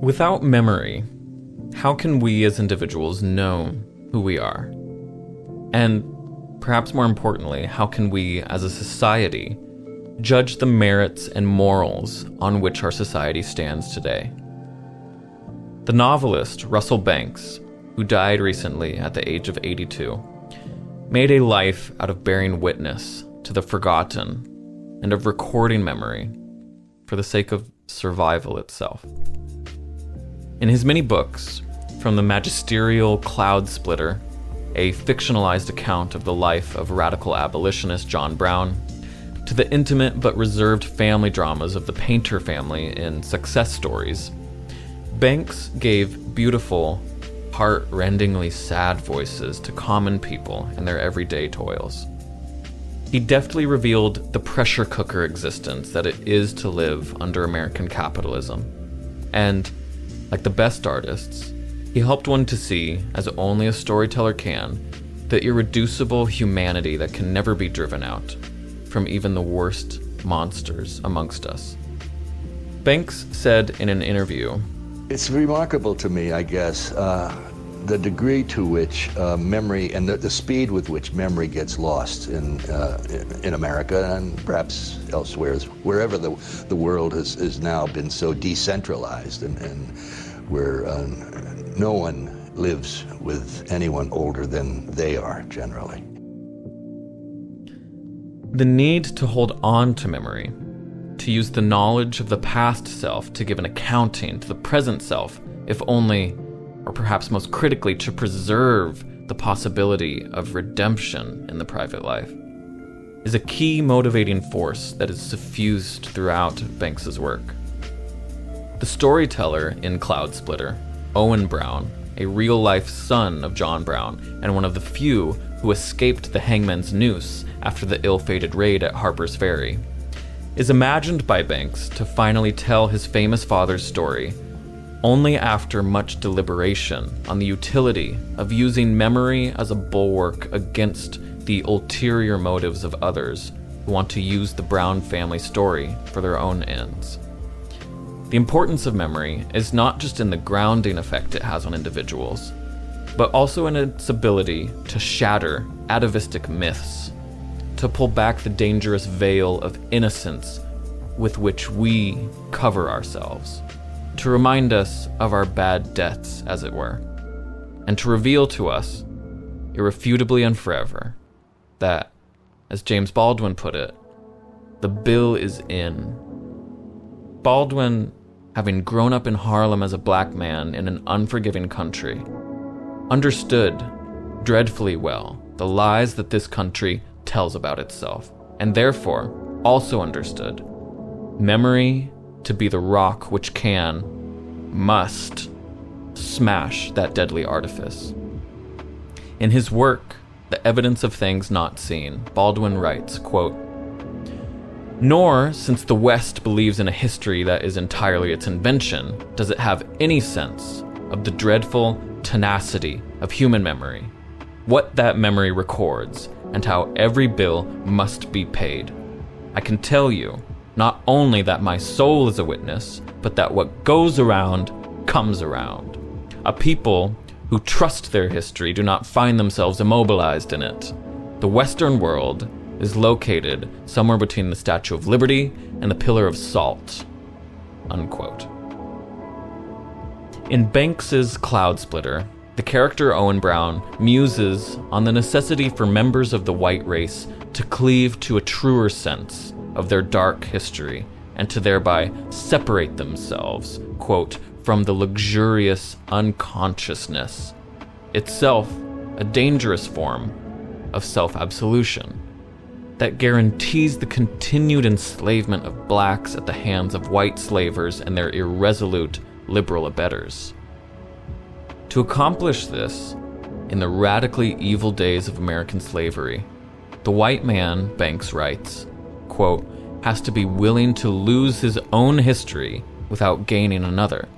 Without memory, how can we as individuals know who we are? And perhaps more importantly, how can we as a society judge the merits and morals on which our society stands today? The novelist Russell Banks, who died recently at the age of 82, made a life out of bearing witness to the forgotten and of recording memory for the sake of survival itself. In his many books, from the magisterial Cloudsplitter, a fictionalized account of the life of radical abolitionist John Brown, to the intimate but reserved family dramas of the Painter family in Success Stories, Banks gave beautiful, heart-rendingly sad voices to common people in their everyday toils. He deftly revealed the pressure cooker existence that it is to live under American capitalism. And, like the best artists, he helped one to see, as only a storyteller can, the irreducible humanity that can never be driven out from even the worst monsters amongst us. Banks said in an interview It's remarkable to me, I guess, uh, the degree to which uh, memory and the, the, speed with which memory gets lost in, uh, in America and perhaps elsewhere, wherever the, the world has, has now been so decentralized and, and where uh, no one lives with anyone older than they are generally. The need to hold on to memory, to use the knowledge of the past self to give an accounting to the present self, if only or perhaps most critically, to preserve the possibility of redemption in the private life, is a key motivating force that is suffused throughout Banks's work. The storyteller in Cloudsplitter, Owen Brown, a real life son of John Brown and one of the few who escaped the hangman's noose after the ill fated raid at Harper's Ferry, is imagined by Banks to finally tell his famous father's story only after much deliberation on the utility of using memory as a bulwark against the ulterior motives of others who want to use the Brown family story for their own ends. The importance of memory is not just in the grounding effect it has on individuals, but also in its ability to shatter atavistic myths, to pull back the dangerous veil of innocence with which we cover ourselves to remind us of our bad debts, as it were, and to reveal to us, irrefutably and forever, that, as James Baldwin put it, the bill is in. Baldwin, having grown up in Harlem as a black man in an unforgiving country, understood dreadfully well the lies that this country tells about itself, and therefore also understood memory to be the rock which can, must, smash that deadly artifice. In his work, The Evidence of Things Not Seen, Baldwin writes, quote, Nor, since the West believes in a history that is entirely its invention, does it have any sense of the dreadful tenacity of human memory, what that memory records, and how every bill must be paid. I can tell you not only that my soul is a witness, but that what goes around comes around. A people who trust their history do not find themselves immobilized in it. The Western world is located somewhere between the Statue of Liberty and the Pillar of Salt. Unquote. In Banks's Cloudsplitter, the character Owen Brown muses on the necessity for members of the white race to cleave to a truer sense of their dark history and to thereby separate themselves, quote, from the luxurious unconsciousness, itself a dangerous form of self absolution that guarantees the continued enslavement of blacks at the hands of white slavers and their irresolute liberal abettors. To accomplish this, in the radically evil days of American slavery, the white man, Banks writes, quote, has to be willing to lose his own history without gaining another.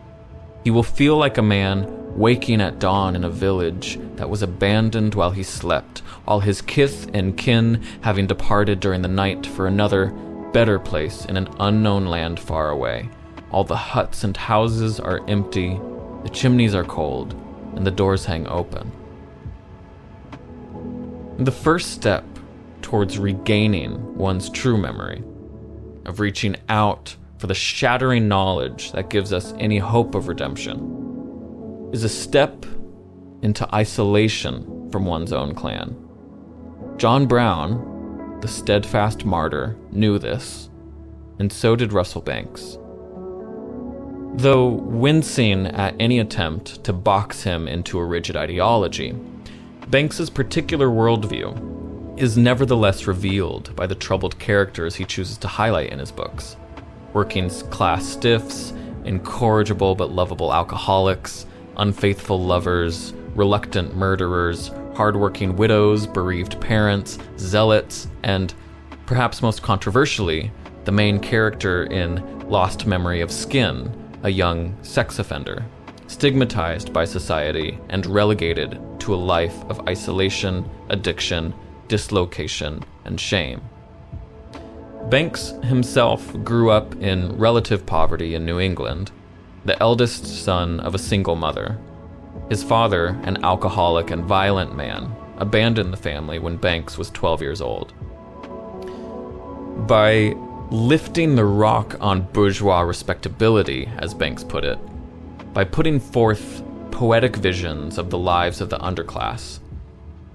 He will feel like a man waking at dawn in a village that was abandoned while he slept, all his kith and kin having departed during the night for another, better place in an unknown land far away, all the huts and houses are empty, the chimneys are cold, and the doors hang open. The first step towards regaining one's true memory, of reaching out for the shattering knowledge that gives us any hope of redemption, is a step into isolation from one's own clan. John Brown, the steadfast martyr, knew this, and so did Russell Banks. Though wincing at any attempt to box him into a rigid ideology, Banks's particular worldview is nevertheless revealed by the troubled characters he chooses to highlight in his books. Working class stiffs, incorrigible but lovable alcoholics, unfaithful lovers, reluctant murderers, hardworking widows, bereaved parents, zealots, and, perhaps most controversially, the main character in Lost Memory of Skin, a young sex offender, stigmatized by society and relegated to a life of isolation, addiction, dislocation, and shame. Banks himself grew up in relative poverty in New England, the eldest son of a single mother. His father, an alcoholic and violent man, abandoned the family when Banks was 12 years old. By lifting the rock on bourgeois respectability, as Banks put it, by putting forth poetic visions of the lives of the underclass,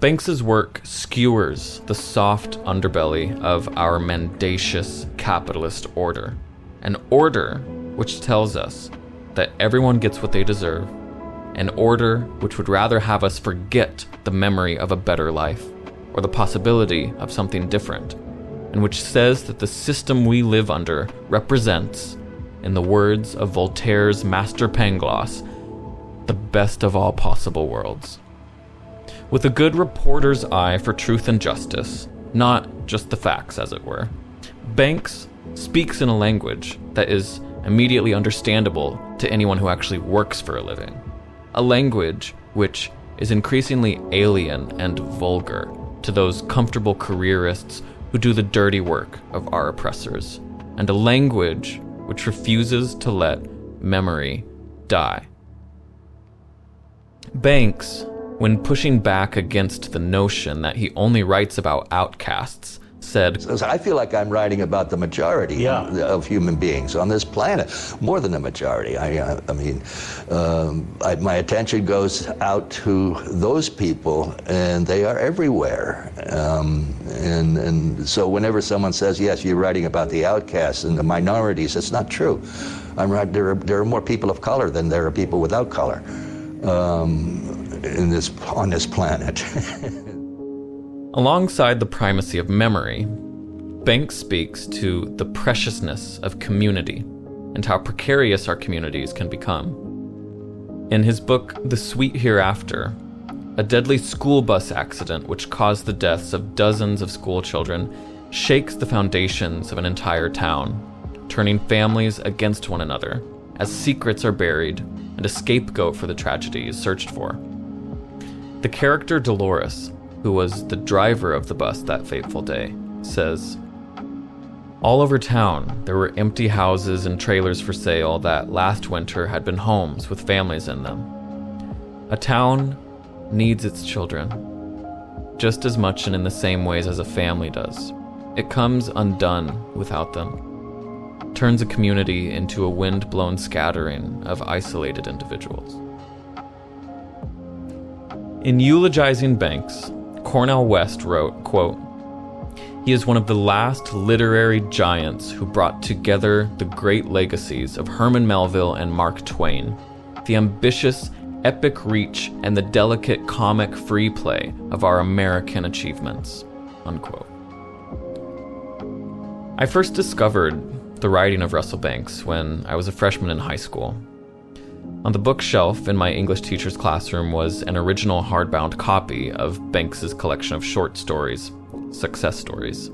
Banks's work skewers the soft underbelly of our mendacious capitalist order, an order which tells us that everyone gets what they deserve an order which would rather have us forget the memory of a better life or the possibility of something different, and which says that the system we live under represents, in the words of Voltaire's Master Pangloss, the best of all possible worlds. With a good reporter's eye for truth and justice, not just the facts, as it were, Banks speaks in a language that is immediately understandable to anyone who actually works for a living. A language which is increasingly alien and vulgar to those comfortable careerists who do the dirty work of our oppressors, and a language which refuses to let memory die. Banks, when pushing back against the notion that he only writes about outcasts, said. So I feel like I'm writing about the majority yeah. of human beings on this planet, more than the majority. I, uh, I mean, um, I, my attention goes out to those people, and they are everywhere. Um, and, and so whenever someone says, yes, you're writing about the outcasts and the minorities, it's not true. I'm right, there, are, there are more people of color than there are people without color um, in this, on this planet. Alongside the primacy of memory, Banks speaks to the preciousness of community and how precarious our communities can become. In his book, The Sweet Hereafter, a deadly school bus accident which caused the deaths of dozens of school children shakes the foundations of an entire town, turning families against one another as secrets are buried and a scapegoat for the tragedy is searched for. The character Dolores who was the driver of the bus that fateful day, says All over town, there were empty houses and trailers for sale that last winter had been homes with families in them. A town needs its children, just as much and in the same ways as a family does. It comes undone without them, turns a community into a wind blown scattering of isolated individuals. In eulogizing Banks, Cornel West wrote, quote, he is one of the last literary giants who brought together the great legacies of Herman Melville and Mark Twain, the ambitious epic reach and the delicate comic free play of our American achievements. Unquote. I first discovered the writing of Russell Banks when I was a freshman in high school. On the bookshelf in my English teacher's classroom was an original hardbound copy of Banks's collection of short stories, Success Stories.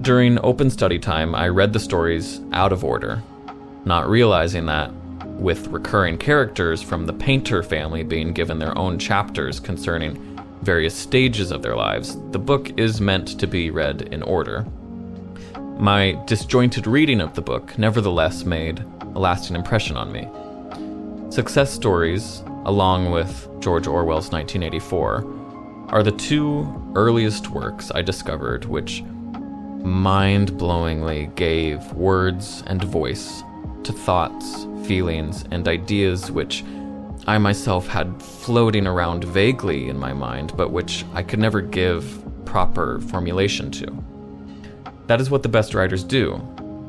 During open study time, I read the stories out of order, not realizing that, with recurring characters from the Painter family being given their own chapters concerning various stages of their lives, the book is meant to be read in order. My disjointed reading of the book nevertheless made a lasting impression on me. Success stories, along with George Orwell's 1984, are the two earliest works I discovered which mind blowingly gave words and voice to thoughts, feelings, and ideas which I myself had floating around vaguely in my mind, but which I could never give proper formulation to. That is what the best writers do.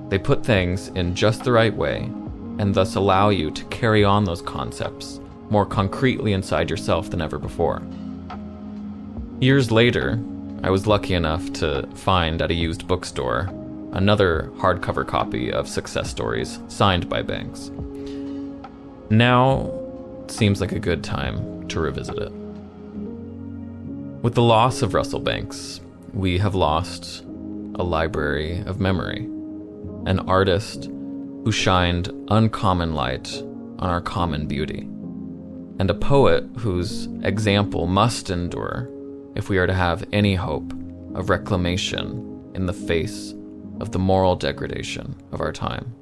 They put things in just the right way, and thus allow you to carry on those concepts more concretely inside yourself than ever before. Years later, I was lucky enough to find at a used bookstore another hardcover copy of Success Stories signed by Banks. Now seems like a good time to revisit it. With the loss of Russell Banks, we have lost a library of memory, an artist who shined uncommon light on our common beauty, and a poet whose example must endure if we are to have any hope of reclamation in the face of the moral degradation of our time.